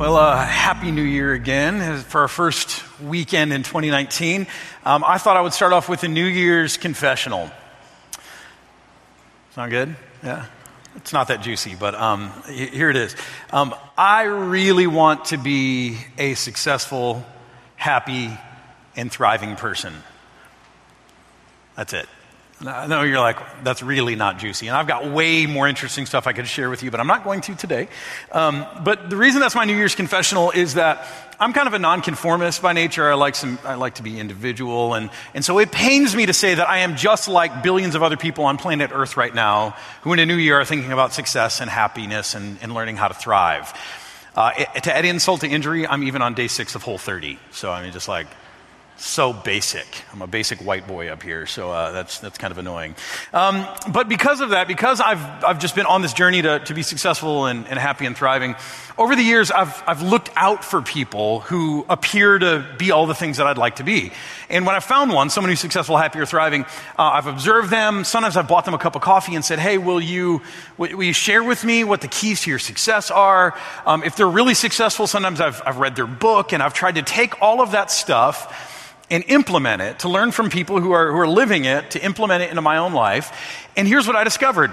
Well, uh, Happy New Year again for our first weekend in 2019. Um, I thought I would start off with a New Year's confessional. Sound good? Yeah. It's not that juicy, but um, here it is. Um, I really want to be a successful, happy, and thriving person. That's it. I know you're like, that's really not juicy. And I've got way more interesting stuff I could share with you, but I'm not going to today. Um, but the reason that's my New Year's confessional is that I'm kind of a nonconformist by nature. I like, some, I like to be individual. And, and so it pains me to say that I am just like billions of other people on planet Earth right now who in a new year are thinking about success and happiness and, and learning how to thrive. Uh, to add insult to injury, I'm even on day six of Whole 30. So I mean, just like, so basic. I'm a basic white boy up here, so uh, that's, that's kind of annoying. Um, but because of that, because I've, I've just been on this journey to, to be successful and, and happy and thriving, over the years, I've, I've looked out for people who appear to be all the things that I'd like to be. And when I found one, someone who's successful, happy, or thriving, uh, I've observed them. Sometimes I've bought them a cup of coffee and said, hey, will you, will you share with me what the keys to your success are? Um, if they're really successful, sometimes I've, I've read their book and I've tried to take all of that stuff and implement it, to learn from people who are, who are living it, to implement it into my own life. And here's what I discovered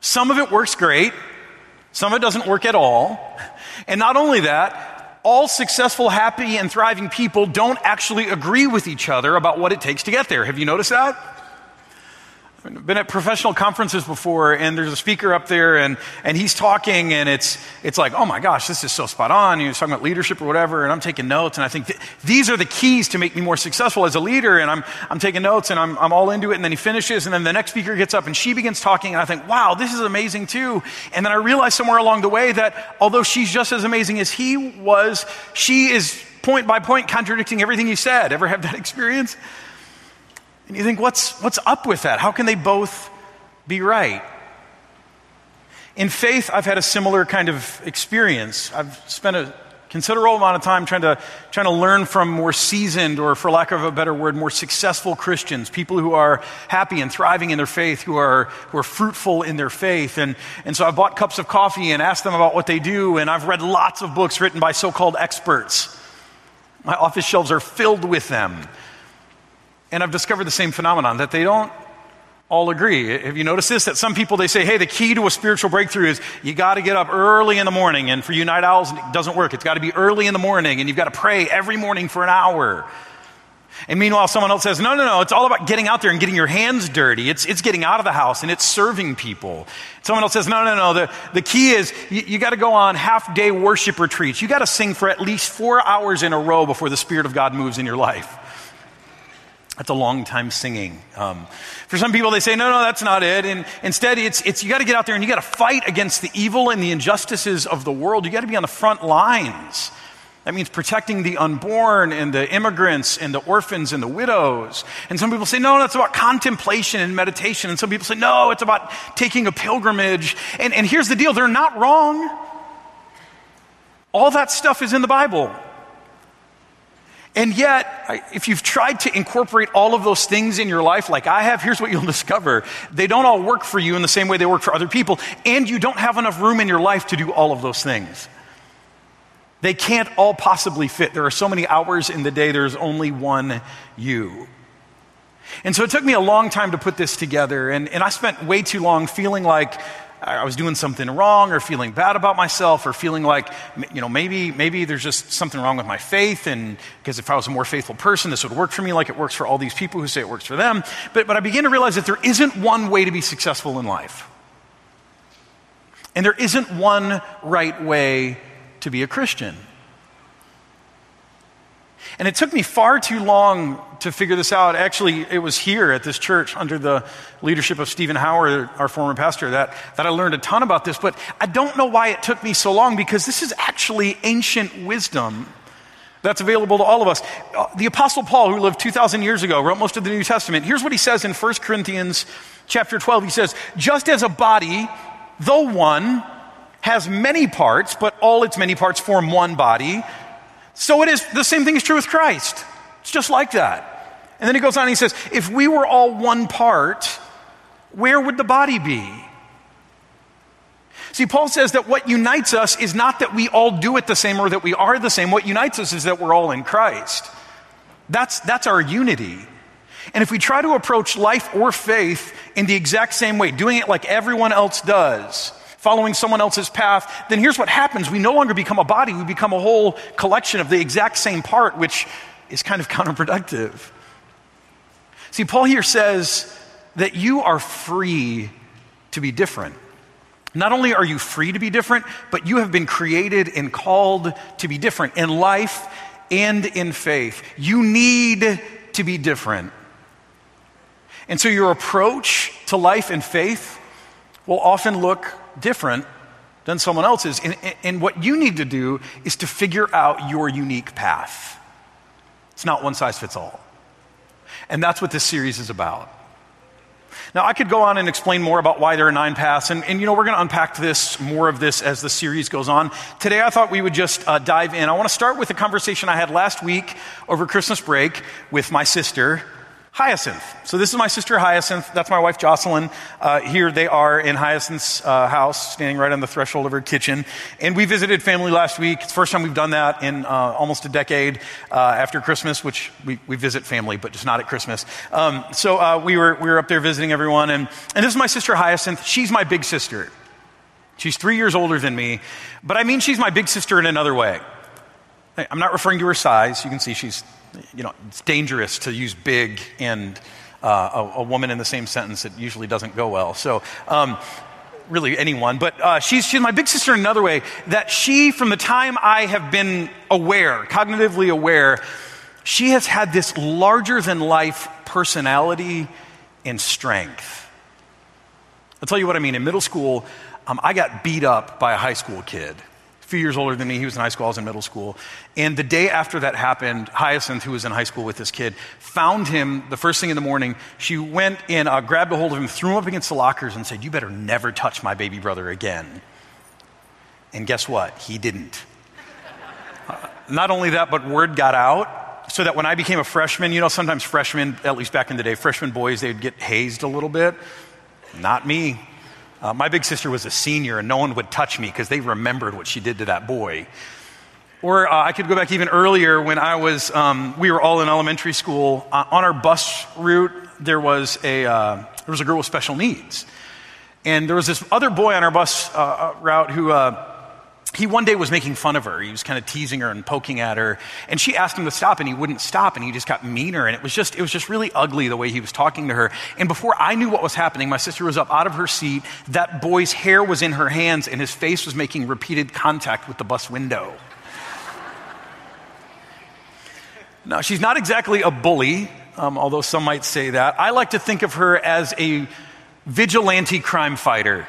some of it works great, some of it doesn't work at all. And not only that, all successful, happy, and thriving people don't actually agree with each other about what it takes to get there. Have you noticed that? Been at professional conferences before, and there's a speaker up there, and, and he's talking, and it's, it's like, oh my gosh, this is so spot on. He's talking about leadership or whatever, and I'm taking notes, and I think th- these are the keys to make me more successful as a leader, and I'm, I'm taking notes, and I'm, I'm all into it, and then he finishes, and then the next speaker gets up, and she begins talking, and I think, wow, this is amazing too. And then I realize somewhere along the way that although she's just as amazing as he was, she is point by point contradicting everything he said. Ever have that experience? And you think, what's, what's up with that? How can they both be right? In faith, I've had a similar kind of experience. I've spent a considerable amount of time trying to, trying to learn from more seasoned, or for lack of a better word, more successful Christians, people who are happy and thriving in their faith, who are, who are fruitful in their faith. And, and so I've bought cups of coffee and asked them about what they do, and I've read lots of books written by so called experts. My office shelves are filled with them. And I've discovered the same phenomenon that they don't all agree. Have you noticed this? That some people they say, hey, the key to a spiritual breakthrough is you got to get up early in the morning. And for you night owls, it doesn't work. It's got to be early in the morning, and you've got to pray every morning for an hour. And meanwhile, someone else says, no, no, no, it's all about getting out there and getting your hands dirty. It's, it's getting out of the house and it's serving people. Someone else says, no, no, no, the, the key is you, you got to go on half day worship retreats. You got to sing for at least four hours in a row before the Spirit of God moves in your life. That's a long time singing. Um, for some people, they say, no, no, that's not it. And instead, it's, it's you got to get out there and you got to fight against the evil and the injustices of the world. You got to be on the front lines. That means protecting the unborn and the immigrants and the orphans and the widows. And some people say, no, that's about contemplation and meditation. And some people say, no, it's about taking a pilgrimage. And, and here's the deal they're not wrong. All that stuff is in the Bible. And yet, if you've tried to incorporate all of those things in your life, like I have, here's what you'll discover. They don't all work for you in the same way they work for other people, and you don't have enough room in your life to do all of those things. They can't all possibly fit. There are so many hours in the day, there's only one you. And so it took me a long time to put this together, and, and I spent way too long feeling like I was doing something wrong or feeling bad about myself or feeling like, you know, maybe, maybe there's just something wrong with my faith. And because if I was a more faithful person, this would work for me like it works for all these people who say it works for them. But, but I began to realize that there isn't one way to be successful in life. And there isn't one right way to be a Christian. And it took me far too long to figure this out. Actually, it was here at this church under the leadership of Stephen Howard, our former pastor, that, that I learned a ton about this. But I don't know why it took me so long because this is actually ancient wisdom that's available to all of us. Uh, the apostle Paul, who lived 2,000 years ago, wrote most of the New Testament. Here's what he says in 1 Corinthians chapter 12. He says, just as a body, though one, has many parts, but all its many parts form one body, so it is, the same thing is true with Christ. It's just like that. And then he goes on and he says, if we were all one part, where would the body be? See, Paul says that what unites us is not that we all do it the same or that we are the same. What unites us is that we're all in Christ. That's, that's our unity. And if we try to approach life or faith in the exact same way, doing it like everyone else does, following someone else's path, then here's what happens. We no longer become a body, we become a whole collection of the exact same part, which is kind of counterproductive. See, Paul here says that you are free to be different. Not only are you free to be different, but you have been created and called to be different in life and in faith. You need to be different. And so your approach to life and faith will often look different than someone else's. And, and, what you need to do is to figure out your unique path. It's not one size fits all. And that's what this series is about. Now, I could go on and explain more about why there are nine paths, and, and you know, we're going to unpack this, more of this as the series goes on. Today, I thought we would just uh, dive in. I want to start with a conversation I had last week over Christmas break with my sister, Hyacinth. So this is my sister Hyacinth. That's my wife Jocelyn. Uh, here they are in Hyacinth's uh, house, standing right on the threshold of her kitchen. And we visited family last week. It's the first time we've done that in uh, almost a decade uh, after Christmas, which we, we visit family, but just not at Christmas. Um, so uh, we, were, we were up there visiting everyone. And, and this is my sister Hyacinth. She's my big sister. She's three years older than me. But I mean, she's my big sister in another way. I'm not referring to her size. You can see she's you know, it's dangerous to use big and uh, a, a, woman in the same sentence. It usually doesn't go well. So, um, really anyone, but uh, she's, she's my big sister in another way that she, from the time I have been aware, cognitively aware, she has had this larger than life personality and strength. I'll tell you what I mean. In middle school, um, I got beat up by a high school kid few years older than me. He was in high school, I was in middle school. And the day after that happened, Hyacinth, who was in high school with this kid, found him the first thing in the morning. She went and uh, grabbed a hold of him, threw him up against the lockers, and said, You better never touch my baby brother again. And guess what? He didn't. Uh, not only that, but word got out so that when I became a freshman, you know, sometimes freshmen, at least back in the day, freshman boys, they'd get hazed a little bit. Not me. Uh, my big sister was a senior, and no one would touch me because they remembered what she did to that boy. Or uh, I could go back even earlier when I was, um, we were all in elementary school. Uh, on our bus route, there was, a, uh, there was a girl with special needs. And there was this other boy on our bus uh, uh, route who he one day was making fun of her. He was kind of teasing her and poking at her. And she asked him to stop and he wouldn't stop and he just got meaner. And it was just, it was just really ugly the way he was talking to her. And before I knew what was happening, my sister was up out of her seat. That boy's hair was in her hands and his face was making repeated contact with the bus window. now, she's not exactly a bully, um, although some might say that. I like to think of her as a vigilante crime fighter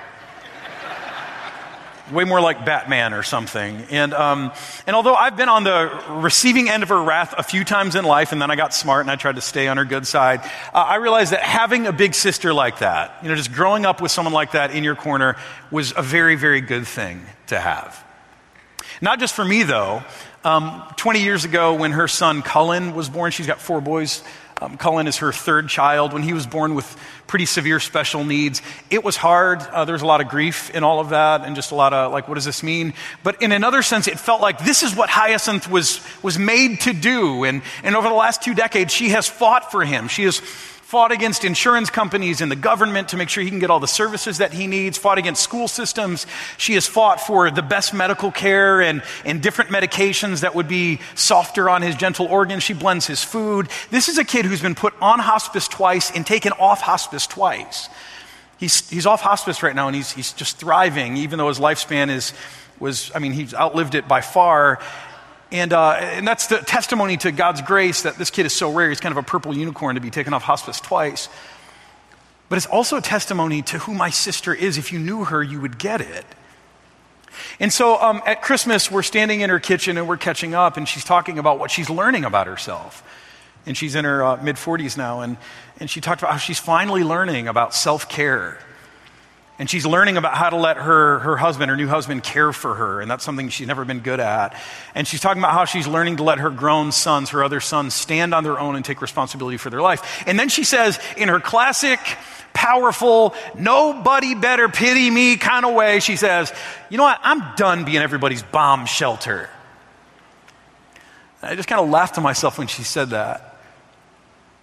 way more like Batman or something. And, um, and although I've been on the receiving end of her wrath a few times in life, and then I got smart and I tried to stay on her good side, uh, I realized that having a big sister like that, you know, just growing up with someone like that in your corner was a very, very good thing to have. Not just for me, though. Um, 20 years ago, when her son Cullen was born, she's got four boys. Um, Cullen is her third child. When he was born with pretty severe special needs, it was hard. Uh, there was a lot of grief in all of that and just a lot of, like, what does this mean? But in another sense, it felt like this is what Hyacinth was, was made to do. And, and over the last two decades, she has fought for him. She has fought against insurance companies and the government to make sure he can get all the services that he needs, fought against school systems. She has fought for the best medical care and, and different medications that would be softer on his gentle organs. She blends his food. This is a kid who's been put on hospice twice and taken off hospice twice. He's, he's off hospice right now and he's, he's just thriving, even though his lifespan is, was, I mean, he's outlived it by far. And, uh, and that's the testimony to God's grace that this kid is so rare. He's kind of a purple unicorn to be taken off hospice twice. But it's also a testimony to who my sister is. If you knew her, you would get it. And so um, at Christmas, we're standing in her kitchen and we're catching up, and she's talking about what she's learning about herself. And she's in her uh, mid 40s now, and, and she talked about how she's finally learning about self care And she's learning about how to let her, her husband, her new husband, care for her. And that's something she's never been good at. And she's talking about how she's learning to let her grown sons, her other sons, stand on their own and take responsibility for their life. And then she says, in her classic, powerful, nobody better pity me kind of way, she says, You know what? I'm done being everybody's bomb shelter. And I just kind of laughed to myself when she said that.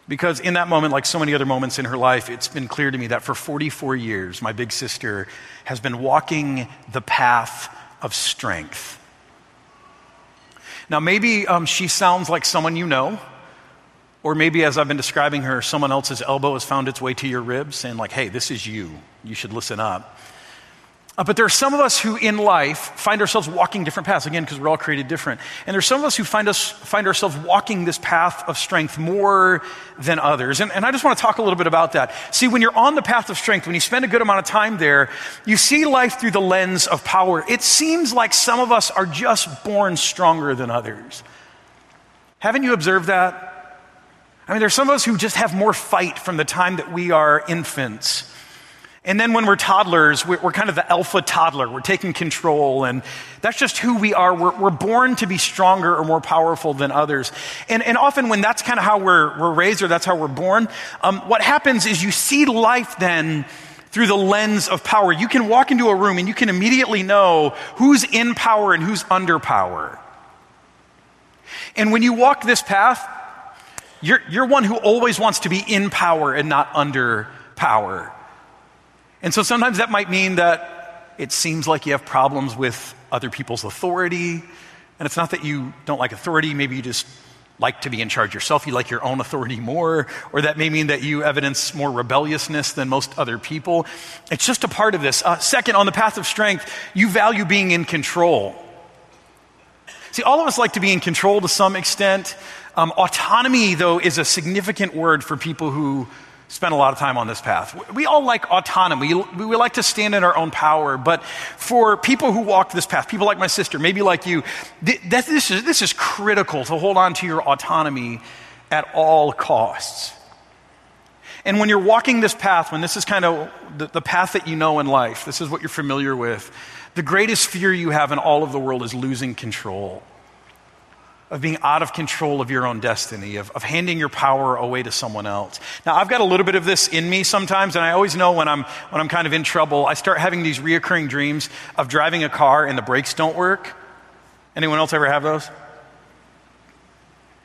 Because in that moment, like so many other moments in her life, it's been clear to me that for 44 years, my big sister has been walking the path of strength. Now, maybe um, she sounds like someone you know, or maybe as I've been describing her, someone else's elbow has found its way to your ribs, saying, like, hey, this is you. You should listen up. Uh, but there are some of us who in life find ourselves walking different paths, again, because we're all created different. And there's some of us who find, us, find ourselves walking this path of strength more than others. And, and I just want to talk a little bit about that. See, when you're on the path of strength, when you spend a good amount of time there, you see life through the lens of power. It seems like some of us are just born stronger than others. Haven't you observed that? I mean, there's some of us who just have more fight from the time that we are infants. And then when we're toddlers, we're, kind of the alpha toddler. We're taking control, and that's just who we are. We're, we're born to be stronger or more powerful than others. And, and often, when that's kind of how we're, we're raised or that's how we're born, um, what happens is you see life then through the lens of power. You can walk into a room and you can immediately know who's in power and who's under power. And when you walk this path, you're, you're one who always wants to be in power and not under power. And so sometimes that might mean that it seems like you have problems with other people's authority. And it's not that you don't like authority, maybe you just like to be in charge yourself, you like your own authority more, or that may mean that you evidence more rebelliousness than most other people. It's just a part of this. Uh, second, on the path of strength, you value being in control. See, all of us like to be in control to some extent. Um, autonomy, though, is a significant word for people who spent a lot of time on this path. We all like autonomy. We, we like to stand in our own power. But for people who walk this path, people like my sister, maybe like you, th- this, is, this is critical to hold on to your autonomy at all costs. And when you're walking this path, when this is kind of the, the path that you know in life, this is what you're familiar with, the greatest fear you have in all of the world is losing control of being out of control of your own destiny, of, of handing your power away to someone else. Now, I've got a little bit of this in me sometimes, and I always know when I'm, when I'm kind of in trouble, I start having these reoccurring dreams of driving a car and the brakes don't work. Anyone else ever have those?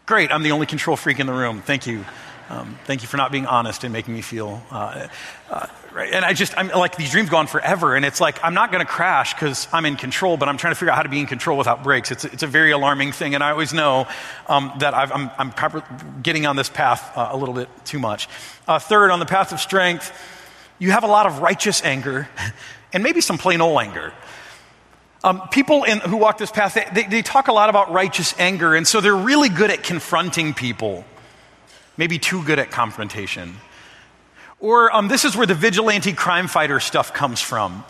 Great, I'm the only control freak in the room. Thank you. Um, thank you for not being honest and making me feel. Uh, uh, right? And I just, I'm like, these dreams go on forever. And it's like, I'm not going to crash because I'm in control, but I'm trying to figure out how to be in control without brakes. It's, it's a very alarming thing. And I always know um, that i am I'm, I'm getting on this path uh, a little bit too much. Uh, third, on the path of strength, you have a lot of righteous anger and maybe some plain old anger. Um, people in, who walk this path, they, they, they talk a lot about righteous anger, and so they're really good at confronting people maybe too good at confrontation. Or um, this is where the vigilante crime fighter stuff comes from.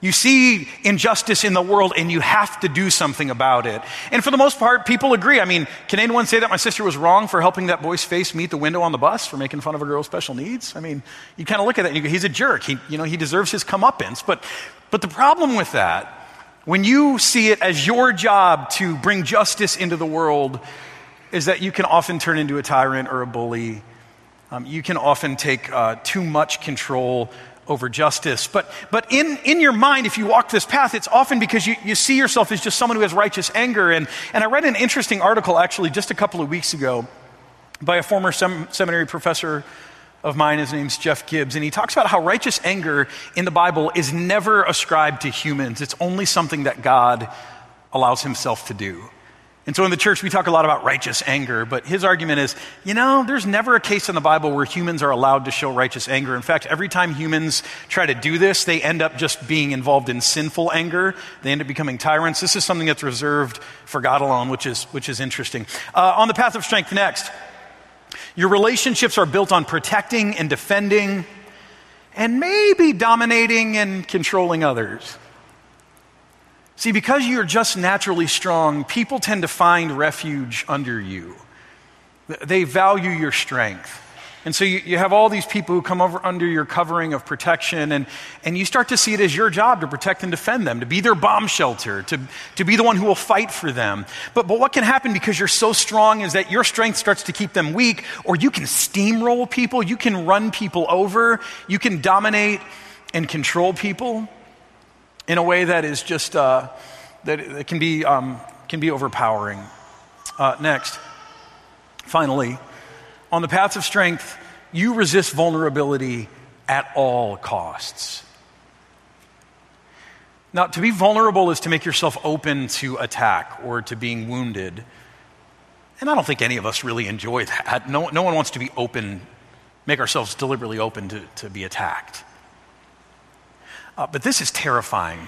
You see injustice in the world and you have to do something about it. And for the most part, people agree. I mean, can anyone say that my sister was wrong for helping that boy's face meet the window on the bus for making fun of a girl's special needs? I mean, you kind of look at that and you go, he's a jerk. He, you know, he deserves his comeuppance. But, but the problem with that, when you see it as your job to bring justice into the world, is that you can often turn into a tyrant or a bully. Um, you can often take uh, too much control over justice. But, but in, in your mind, if you walk this path, it's often because you, you see yourself as just someone who has righteous anger. And, and I read an interesting article actually just a couple of weeks ago by a former sem- seminary professor of mine. His name's Jeff Gibbs. And he talks about how righteous anger in the Bible is never ascribed to humans, it's only something that God allows himself to do. And so in the church, we talk a lot about righteous anger, but his argument is you know, there's never a case in the Bible where humans are allowed to show righteous anger. In fact, every time humans try to do this, they end up just being involved in sinful anger. They end up becoming tyrants. This is something that's reserved for God alone, which is, which is interesting. Uh, on the path of strength, next, your relationships are built on protecting and defending and maybe dominating and controlling others. See, because you're just naturally strong, people tend to find refuge under you. They value your strength. And so you, you have all these people who come over under your covering of protection, and, and you start to see it as your job to protect and defend them, to be their bomb shelter, to, to be the one who will fight for them. But, but what can happen because you're so strong is that your strength starts to keep them weak, or you can steamroll people, you can run people over, you can dominate and control people in a way that is just, uh, that, that can, be, um, can be overpowering. Uh, next, finally, on the path of strength, you resist vulnerability at all costs. Now, to be vulnerable is to make yourself open to attack or to being wounded. And I don't think any of us really enjoy that. No, no one wants to be open, make ourselves deliberately open to, to be attacked. Uh, but this is terrifying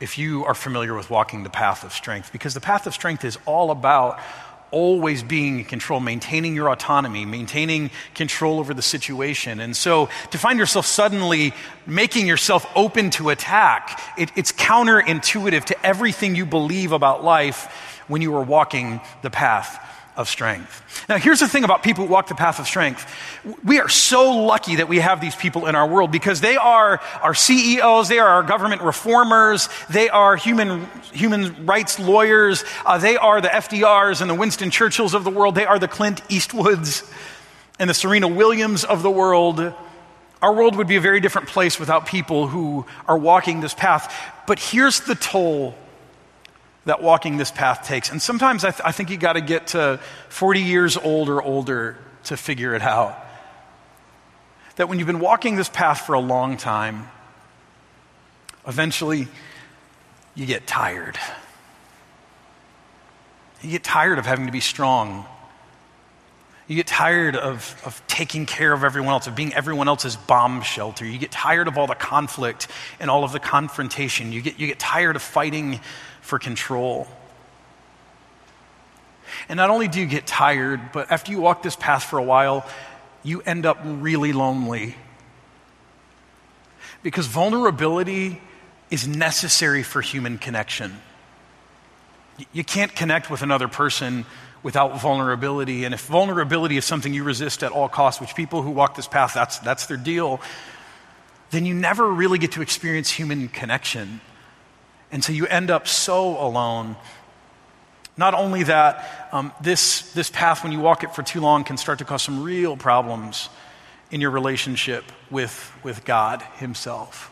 if you are familiar with walking the path of strength, because the path of strength is all about always being in control, maintaining your autonomy, maintaining control over the situation. And so to find yourself suddenly making yourself open to attack, it, it's counterintuitive to everything you believe about life when you are walking the path of strength. Now, here's the thing about people who walk the path of strength. We are so lucky that we have these people in our world because they are our CEOs, they are our government reformers, they are human, human rights lawyers, uh, they are the FDRs and the Winston Churchills of the world, they are the Clint Eastwoods and the Serena Williams of the world. Our world would be a very different place without people who are walking this path. But here's the toll that walking this path takes. And sometimes I, th- I think you got to get to 40 years old or older to figure it out. That when you've been walking this path for a long time, eventually you get tired. You get tired of having to be strong. You get tired of, of taking care of everyone else, of being everyone else's bomb shelter. You get tired of all the conflict and all of the confrontation. You get, you get tired of fighting for control. And not only do you get tired, but after you walk this path for a while, you end up really lonely. Because vulnerability is necessary for human connection. You can't connect with another person without vulnerability. And if vulnerability is something you resist at all costs, which people who walk this path, that's, that's their deal, then you never really get to experience human connection. And so you end up so alone. Not only that, um, this, this path, when you walk it for too long, can start to cause some real problems in your relationship with, with God Himself.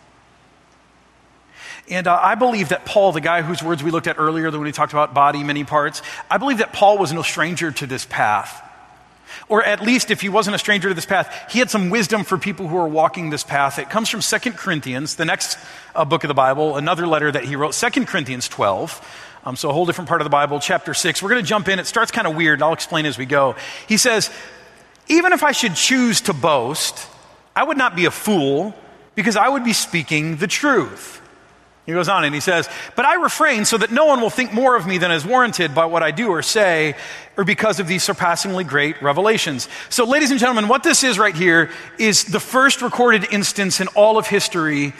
And uh, I believe that Paul, the guy whose words we looked at earlier, when we talked about body, many parts, I believe that Paul was no stranger to this path. Or at least if he wasn't a stranger to this path, he had some wisdom for people who are walking this path. It comes from Second Corinthians, the next uh, book of the Bible, another letter that he wrote, Second Corinthians 12. Um, so a whole different part of the Bible, chapter 6. We're going to jump in. It starts kind of weird, and I'll explain as we go. He says, Even if I should choose to boast, I would not be a fool because I would be speaking the truth. He goes on and he says, But I refrain so that no one will think more of me than is warranted by what I do or say, or because of these surpassingly great revelations. So, ladies and gentlemen, what this is right here is the first recorded instance in all of history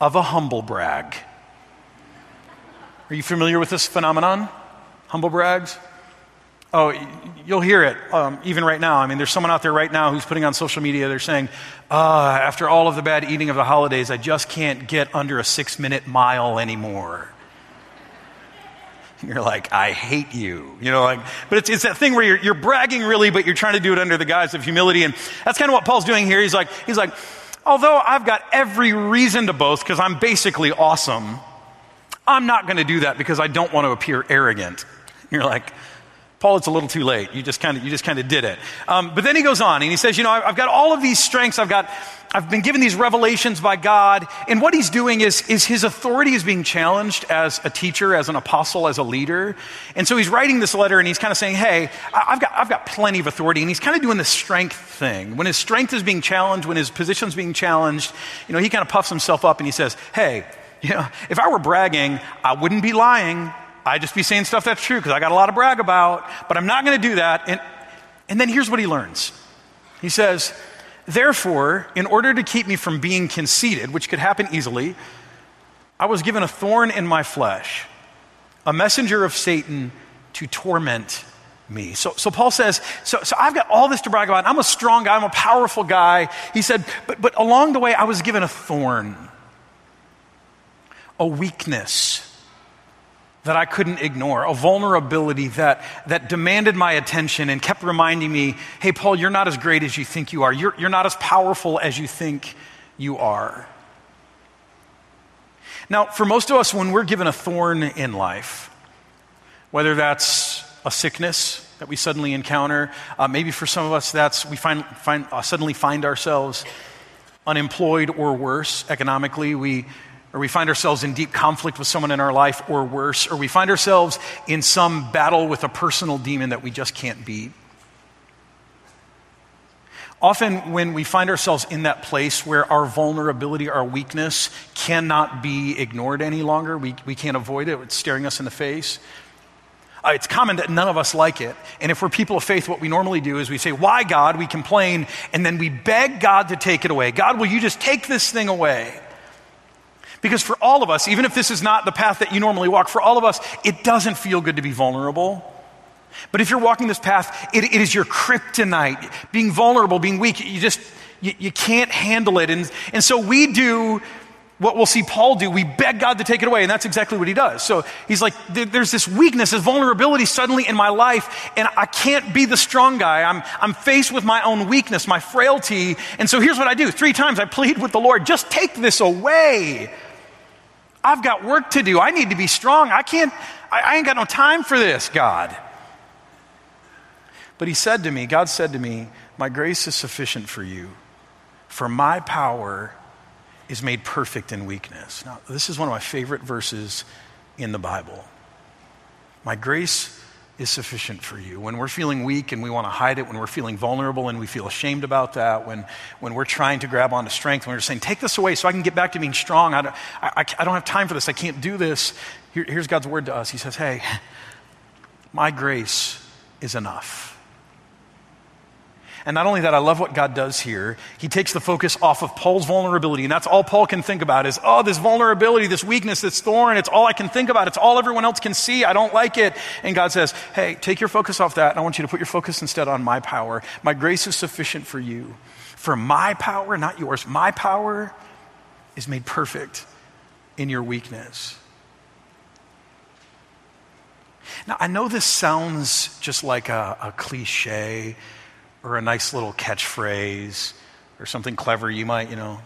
of a humble brag. Are you familiar with this phenomenon? Humble brags? Oh, you'll hear it um, even right now. I mean, there's someone out there right now who's putting on social media, they're saying, uh, after all of the bad eating of the holidays, I just can't get under a six minute mile anymore. You're like, I hate you. You know, like, but it's, it's that thing where you're, you're bragging really, but you're trying to do it under the guise of humility. And that's kind of what Paul's doing here. He's like, he's like, although I've got every reason to boast because I'm basically awesome, I'm not going to do that because I don't want to appear arrogant. You're like, Paul, it's a little too late. You just kind of, you just kind of did it. Um, but then he goes on and he says, you know, I've got all of these strengths. I've got, I've been given these revelations by God. And what he's doing is, is his authority is being challenged as a teacher, as an apostle, as a leader. And so he's writing this letter and he's kind of saying, hey, I've got, I've got plenty of authority. And he's kind of doing the strength thing. When his strength is being challenged, when his position's being challenged, you know, he kind of puffs himself up and he says, hey, you know, if I were bragging, I wouldn't be lying. I'd just be saying stuff that's true because I got a lot to brag about, but I'm not going to do that. And, and then here's what he learns He says, Therefore, in order to keep me from being conceited, which could happen easily, I was given a thorn in my flesh, a messenger of Satan to torment me. So, so Paul says, so, so I've got all this to brag about. I'm a strong guy. I'm a powerful guy. He said, but, but along the way, I was given a thorn, a weakness that I couldn't ignore, a vulnerability that, that demanded my attention and kept reminding me, hey, Paul, you're not as great as you think you are. You're, you're not as powerful as you think you are. Now, for most of us, when we're given a thorn in life, whether that's a sickness that we suddenly encounter, uh, maybe for some of us, that's we find, find, uh, suddenly find ourselves unemployed or worse economically. We, or we find ourselves in deep conflict with someone in our life or worse, or we find ourselves in some battle with a personal demon that we just can't beat. Often, when we find ourselves in that place where our vulnerability, our weakness cannot be ignored any longer, we, we can't avoid it, it's staring us in the face. Uh, it's common that none of us like it. And if we're people of faith, what we normally do is we say, Why, God? We complain, and then we beg God to take it away. God, will you just take this thing away? Because for all of us, even if this is not the path that you normally walk, for all of us, it doesn't feel good to be vulnerable. But if you're walking this path, it, it is your kryptonite. Being vulnerable, being weak, you just, you, you can't handle it. And, and so we do what we'll see Paul do. We beg God to take it away, and that's exactly what he does. So he's like, there's this weakness, this vulnerability suddenly in my life, and I can't be the strong guy. I'm, I'm faced with my own weakness, my frailty. And so here's what I do. Three times I plead with the Lord, just take this away. I've got work to do. I need to be strong. I can't, I, I ain't got no time for this, God. But he said to me, God said to me, My grace is sufficient for you, for my power is made perfect in weakness. Now, this is one of my favorite verses in the Bible. My grace is sufficient for you. When we're feeling weak and we want to hide it, when we're feeling vulnerable and we feel ashamed about that, when, when we're trying to grab onto strength, when we're saying, take this away so I can get back to being strong, I don't, I, I don't have time for this, I can't do this. Here, here's God's word to us He says, hey, my grace is enough. And not only that, I love what God does here. He takes the focus off of Paul's vulnerability, and that's all Paul can think about is, oh, this vulnerability, this weakness, this thorn, it's all I can think about. It's all everyone else can see. I don't like it. And God says, hey, take your focus off that, and I want you to put your focus instead on my power. My grace is sufficient for you. For my power, not yours, my power is made perfect in your weakness. Now, I know this sounds just like a, a cliche or a nice little catchphrase or something clever you might, you know,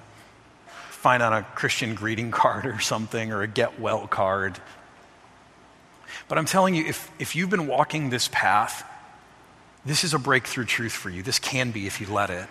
find on a Christian greeting card or something or a get well card. But I'm telling you, if, if you've been walking this path, this is a breakthrough truth for you. This can be if you let it.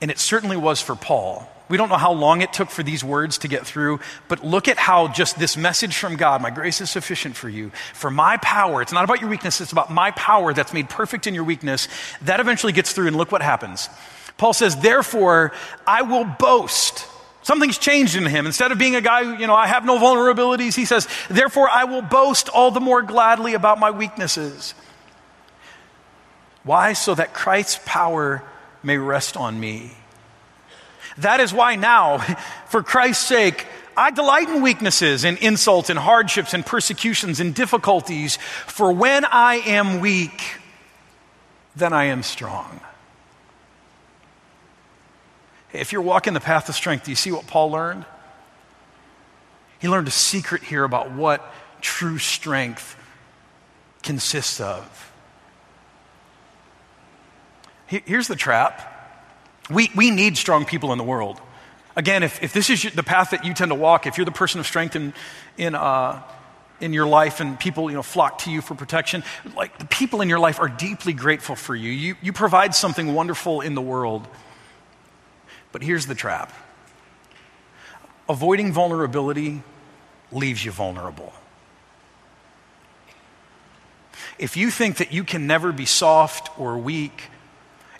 And it certainly was for Paul. We don't know how long it took for these words to get through, but look at how just this message from God, my grace is sufficient for you, for my power, it's not about your weakness, it's about my power that's made perfect in your weakness. That eventually gets through, and look what happens. Paul says, Therefore, I will boast. Something's changed in him. Instead of being a guy who, you know, I have no vulnerabilities, he says, Therefore, I will boast all the more gladly about my weaknesses. Why? So that Christ's power may rest on me. That is why now, for Christ's sake, I delight in weaknesses and insults and hardships and persecutions and difficulties, for when I am weak, then I am strong. If you're walking the path of strength, do you see what Paul learned? He learned a secret here about what true strength consists of. Here's the trap we, we need strong people in the world. Again, if, if this is the path that you tend to walk, if you're the person of strength in, in, uh, in your life and people you know, flock to you for protection, like the people in your life are deeply grateful for you. You, you provide something wonderful in the world. But here's the trap avoiding vulnerability leaves you vulnerable. If you think that you can never be soft or weak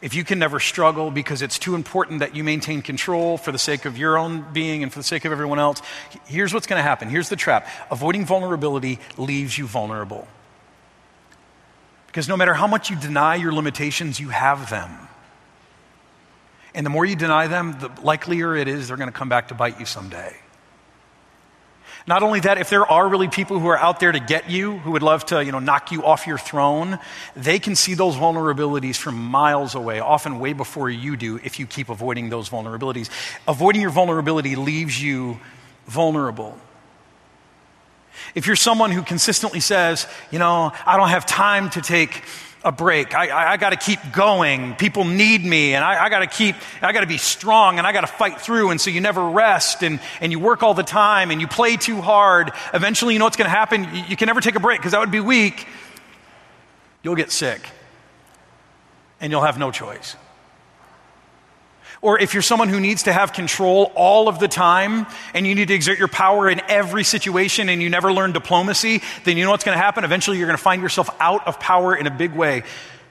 if you can never struggle because it's too important that you maintain control for the sake of your own being and for the sake of everyone else, here's what's going to happen. Here's the trap avoiding vulnerability leaves you vulnerable. Because no matter how much you deny your limitations, you have them. And the more you deny them, the likelier it is they're going to come back to bite you someday. Not only that, if there are really people who are out there to get you, who would love to, you know, knock you off your throne, they can see those vulnerabilities from miles away, often way before you do, if you keep avoiding those vulnerabilities. Avoiding your vulnerability leaves you vulnerable. If you're someone who consistently says, you know, I don't have time to take a break. I, I, I got to keep going. People need me, and I, I got to keep, I got to be strong, and I got to fight through. And so you never rest, and, and you work all the time, and you play too hard. Eventually, you know what's going to happen? You, you can never take a break because that would be weak. You'll get sick, and you'll have no choice. Or if you're someone who needs to have control all of the time and you need to exert your power in every situation and you never learn diplomacy, then you know what's going to happen? Eventually, you're going to find yourself out of power in a big way.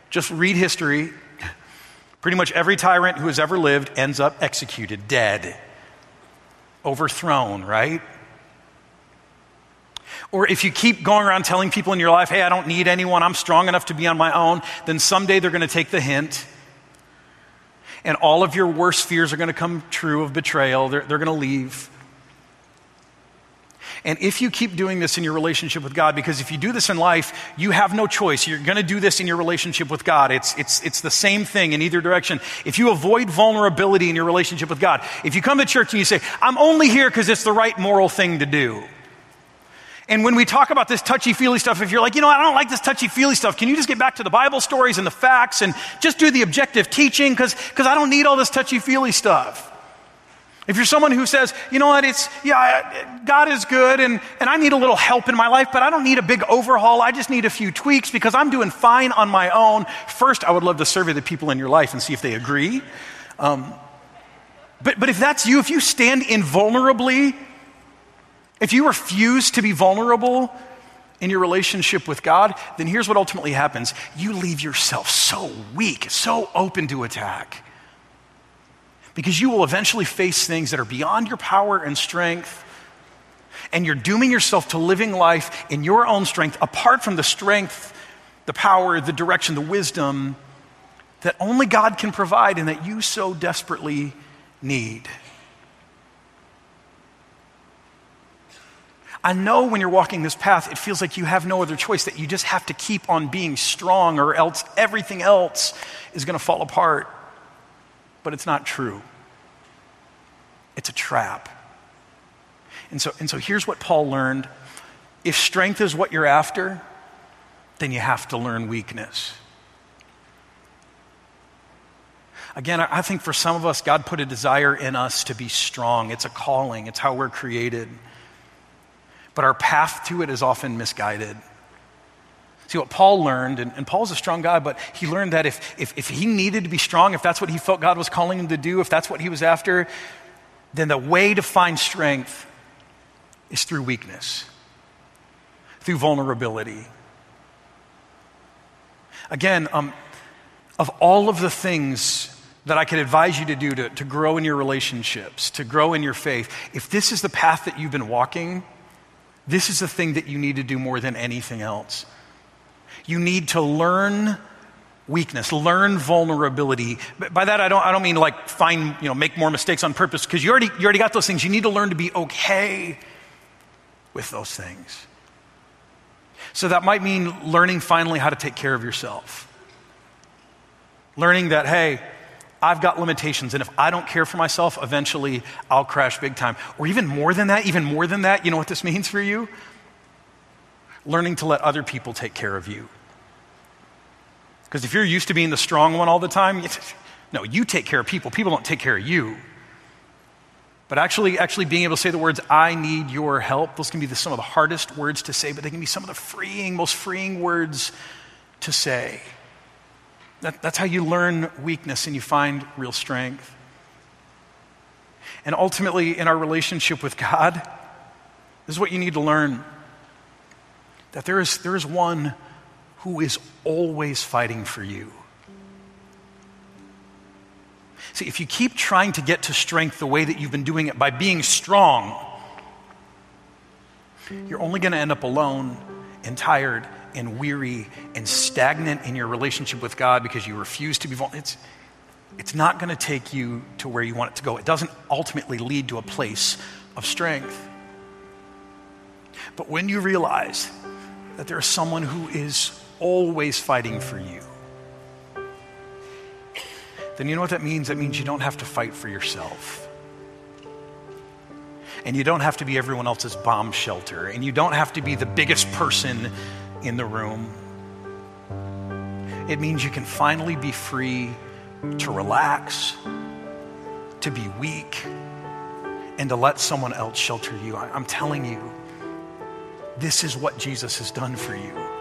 Just read history. Pretty much every tyrant who has ever lived ends up executed, dead, overthrown, right? Or if you keep going around telling people in your life, hey, I don't need anyone, I'm strong enough to be on my own, then someday they're going to take the hint and all of your worst fears are going to come true of betrayal. They're, they're going to leave. And if you keep doing this in your relationship with God, because if you do this in life, you have no choice. You're going to do this in your relationship with God. It's, it's, it's the same thing in either direction. If you avoid vulnerability in your relationship with God, if you come to church and you say, I'm only here because it's the right moral thing to do, and when we talk about this touchy feely stuff, if you're like, you know, I don't like this touchy feely stuff, can you just get back to the Bible stories and the facts and just do the objective teaching? Because I don't need all this touchy feely stuff. If you're someone who says, you know what, it's, yeah, God is good and, and I need a little help in my life, but I don't need a big overhaul. I just need a few tweaks because I'm doing fine on my own. First, I would love to survey the people in your life and see if they agree. Um, but, but if that's you, if you stand invulnerably if you refuse to be vulnerable in your relationship with God, then here's what ultimately happens you leave yourself so weak, so open to attack. Because you will eventually face things that are beyond your power and strength, and you're dooming yourself to living life in your own strength, apart from the strength, the power, the direction, the wisdom that only God can provide and that you so desperately need. I know when you're walking this path, it feels like you have no other choice, that you just have to keep on being strong, or else everything else is going to fall apart. But it's not true, it's a trap. And so, and so here's what Paul learned if strength is what you're after, then you have to learn weakness. Again, I think for some of us, God put a desire in us to be strong. It's a calling, it's how we're created but our path to it is often misguided. See, what Paul learned, and, and, Paul's a strong guy, but he learned that if, if, if he needed to be strong, if that's what he felt God was calling him to do, if that's what he was after, then the way to find strength is through weakness, through vulnerability. Again, um, of all of the things that I could advise you to do to, to grow in your relationships, to grow in your faith, if this is the path that you've been walking, this is the thing that you need to do more than anything else. You need to learn weakness, learn vulnerability. By that, I don't, I don't mean like find, you know, make more mistakes on purpose, because you already, you already got those things. You need to learn to be okay with those things. So that might mean learning finally how to take care of yourself. Learning that, hey, I've got limitations, and if I don't care for myself, eventually I'll crash big time. Or even more than that, even more than that, you know what this means for you? Learning to let other people take care of you. Because if you're used to being the strong one all the time, no, you take care of people. People don't take care of you. But actually, actually being able to say the words, I need your help, those can be the, some of the hardest words to say, but they can be some of the freeing, most freeing words to say. That, that's how you learn weakness and you find real strength. And ultimately, in our relationship with God, this is what you need to learn that there is, there is one who is always fighting for you. See, if you keep trying to get to strength the way that you've been doing it by being strong, you're only going to end up alone and tired and weary and stagnant in your relationship with God because you refuse to be vulnerable, it's, it's not going to take you to where you want it to go. It doesn't ultimately lead to a place of strength. But when you realize that there is someone who is always fighting for you, then you know what that means? That means you don't have to fight for yourself. And you don't have to be everyone else's bomb shelter. And you don't have to be the biggest person in the room. It means you can finally be free to relax, to be weak, and to let someone else shelter you. I'm telling you, this is what Jesus has done for you.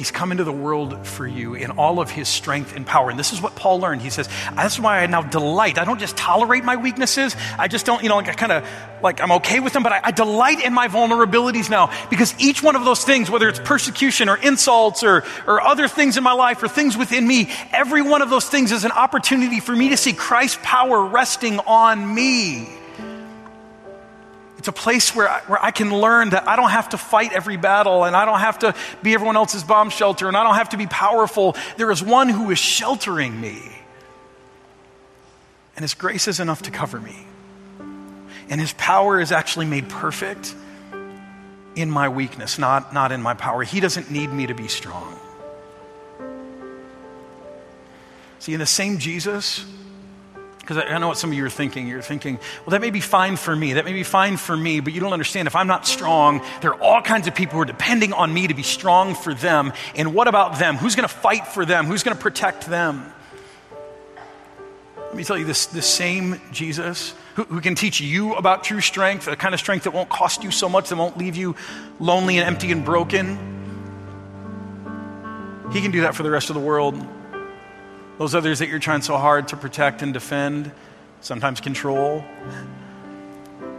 He's come into the world for you in all of his strength and power. And this is what Paul learned. He says, That's why I now delight. I don't just tolerate my weaknesses. I just don't, you know, like I kind of, like I'm okay with them, but I, I, delight in my vulnerabilities now because each one of those things, whether it's persecution or insults or, or other things in my life or things within me, every one of those things is an opportunity for me to see Christ's power resting on me. It's a place where I, where I can learn that I don't have to fight every battle and I don't have to be everyone else's bomb shelter and I don't have to be powerful. There is one who is sheltering me. And his grace is enough to cover me. And his power is actually made perfect in my weakness, not, not in my power. He doesn't need me to be strong. See, in the same Jesus, because I know what some of you are thinking. You're thinking, well, that may be fine for me. That may be fine for me, but you don't understand. If I'm not strong, there are all kinds of people who are depending on me to be strong for them. And what about them? Who's going to fight for them? Who's going to protect them? Let me tell you this, the same Jesus who, who, can teach you about true strength, a kind of strength that won't cost you so much, that won't leave you lonely and empty and broken. He can do that for the rest of the world those others that you're trying so hard to protect and defend, sometimes control.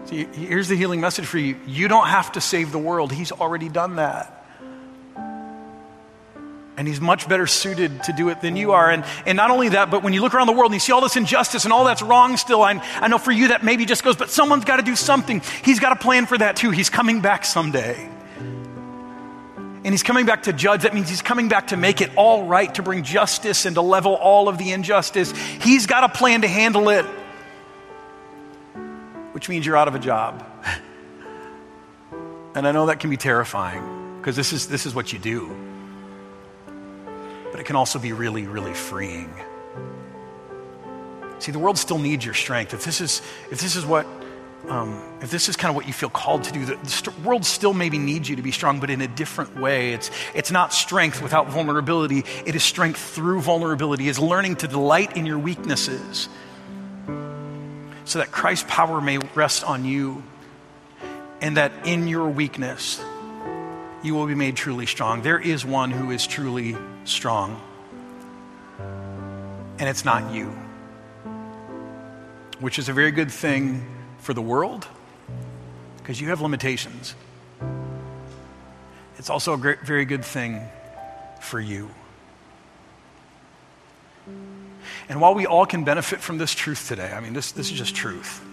See, here's the healing message for you you don't have to save the world, He's already done that. And he's much better suited to do it than you are. And, and not only that, but when you look around the world and you see all this injustice and all that's wrong still, I, I know for you that maybe just goes, but someone's got to do something. He's got a plan for that too. He's coming back someday. And he's coming back to judge. That means he's coming back to make it all right, to bring justice and to level all of the injustice. He's got a plan to handle it, which means you're out of a job. and I know that can be terrifying because this is, this is what you do. But it can also be really, really freeing. See, the world still needs your strength. If this is, if this is what um, if this is kind of what you feel called to do, the, the world still maybe needs you to be strong, but in a different way. It's, it's not strength without vulnerability, it is strength through vulnerability, is learning to delight in your weaknesses so that Christ's power may rest on you and that in your weakness you will be made truly strong. There is one who is truly strong, and it's not you, which is a very good thing for the world because you have limitations. It's also a great, very good thing for you. And while we all can benefit from this truth today, I mean, this, this is just truth.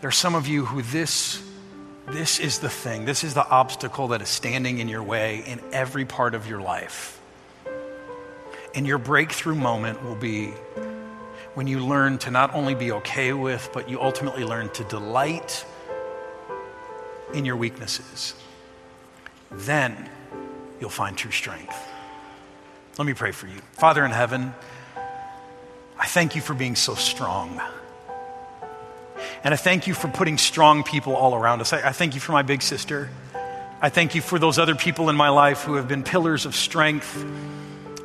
There are some of you who this, this is the thing, this is the obstacle that is standing in your way in every part of your life. And your breakthrough moment will be when you learn to not only be okay with, but you ultimately learn to delight in your weaknesses. Then you'll find true strength. Let me pray for you. Father in heaven, I thank you for being so strong. And I thank you for putting strong people all around us. I, I thank you for my big sister. I thank you for those other people in my life who have been pillars of strength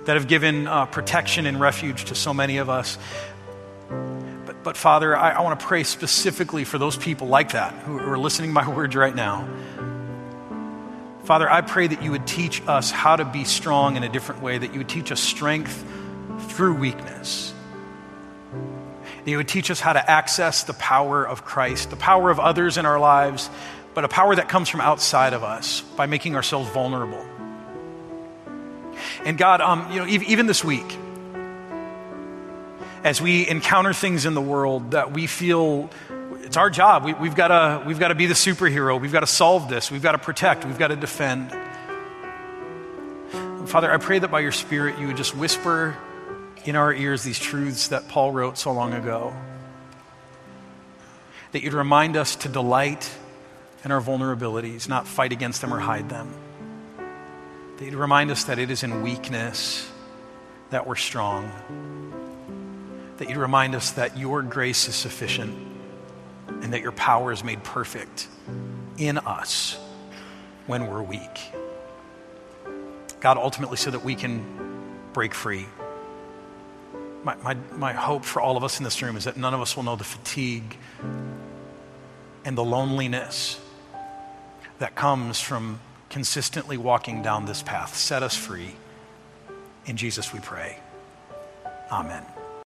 that have given uh, protection and refuge to so many of us. But but Father, I, I want to pray specifically for those people like that who are listening my words right now. Father, I pray that you would teach us how to be strong in a different way, that you would teach us strength through weakness. That you would teach us how to access the power of Christ, the power of others in our lives, but a power that comes from outside of us by making ourselves vulnerable. And God, um, you know, even this week, as we encounter things in the world that we feel it's our job. We, have got we've got to be the superhero. We've got to solve this. We've got to protect. We've got to defend. Father, I pray that by your Spirit you would just whisper in our ears these truths that Paul wrote so long ago. That you'd remind us to delight in our vulnerabilities, not fight against them or hide them. That you'd remind us that it is in weakness that we're strong. That you'd remind us that your grace is sufficient and that your power is made perfect in us when we're weak. God, ultimately, so that we can break free. My, my, my hope for all of us in this room is that none of us will know the fatigue and the loneliness that comes from consistently walking down this path. Set us free. In Jesus we pray. Amen.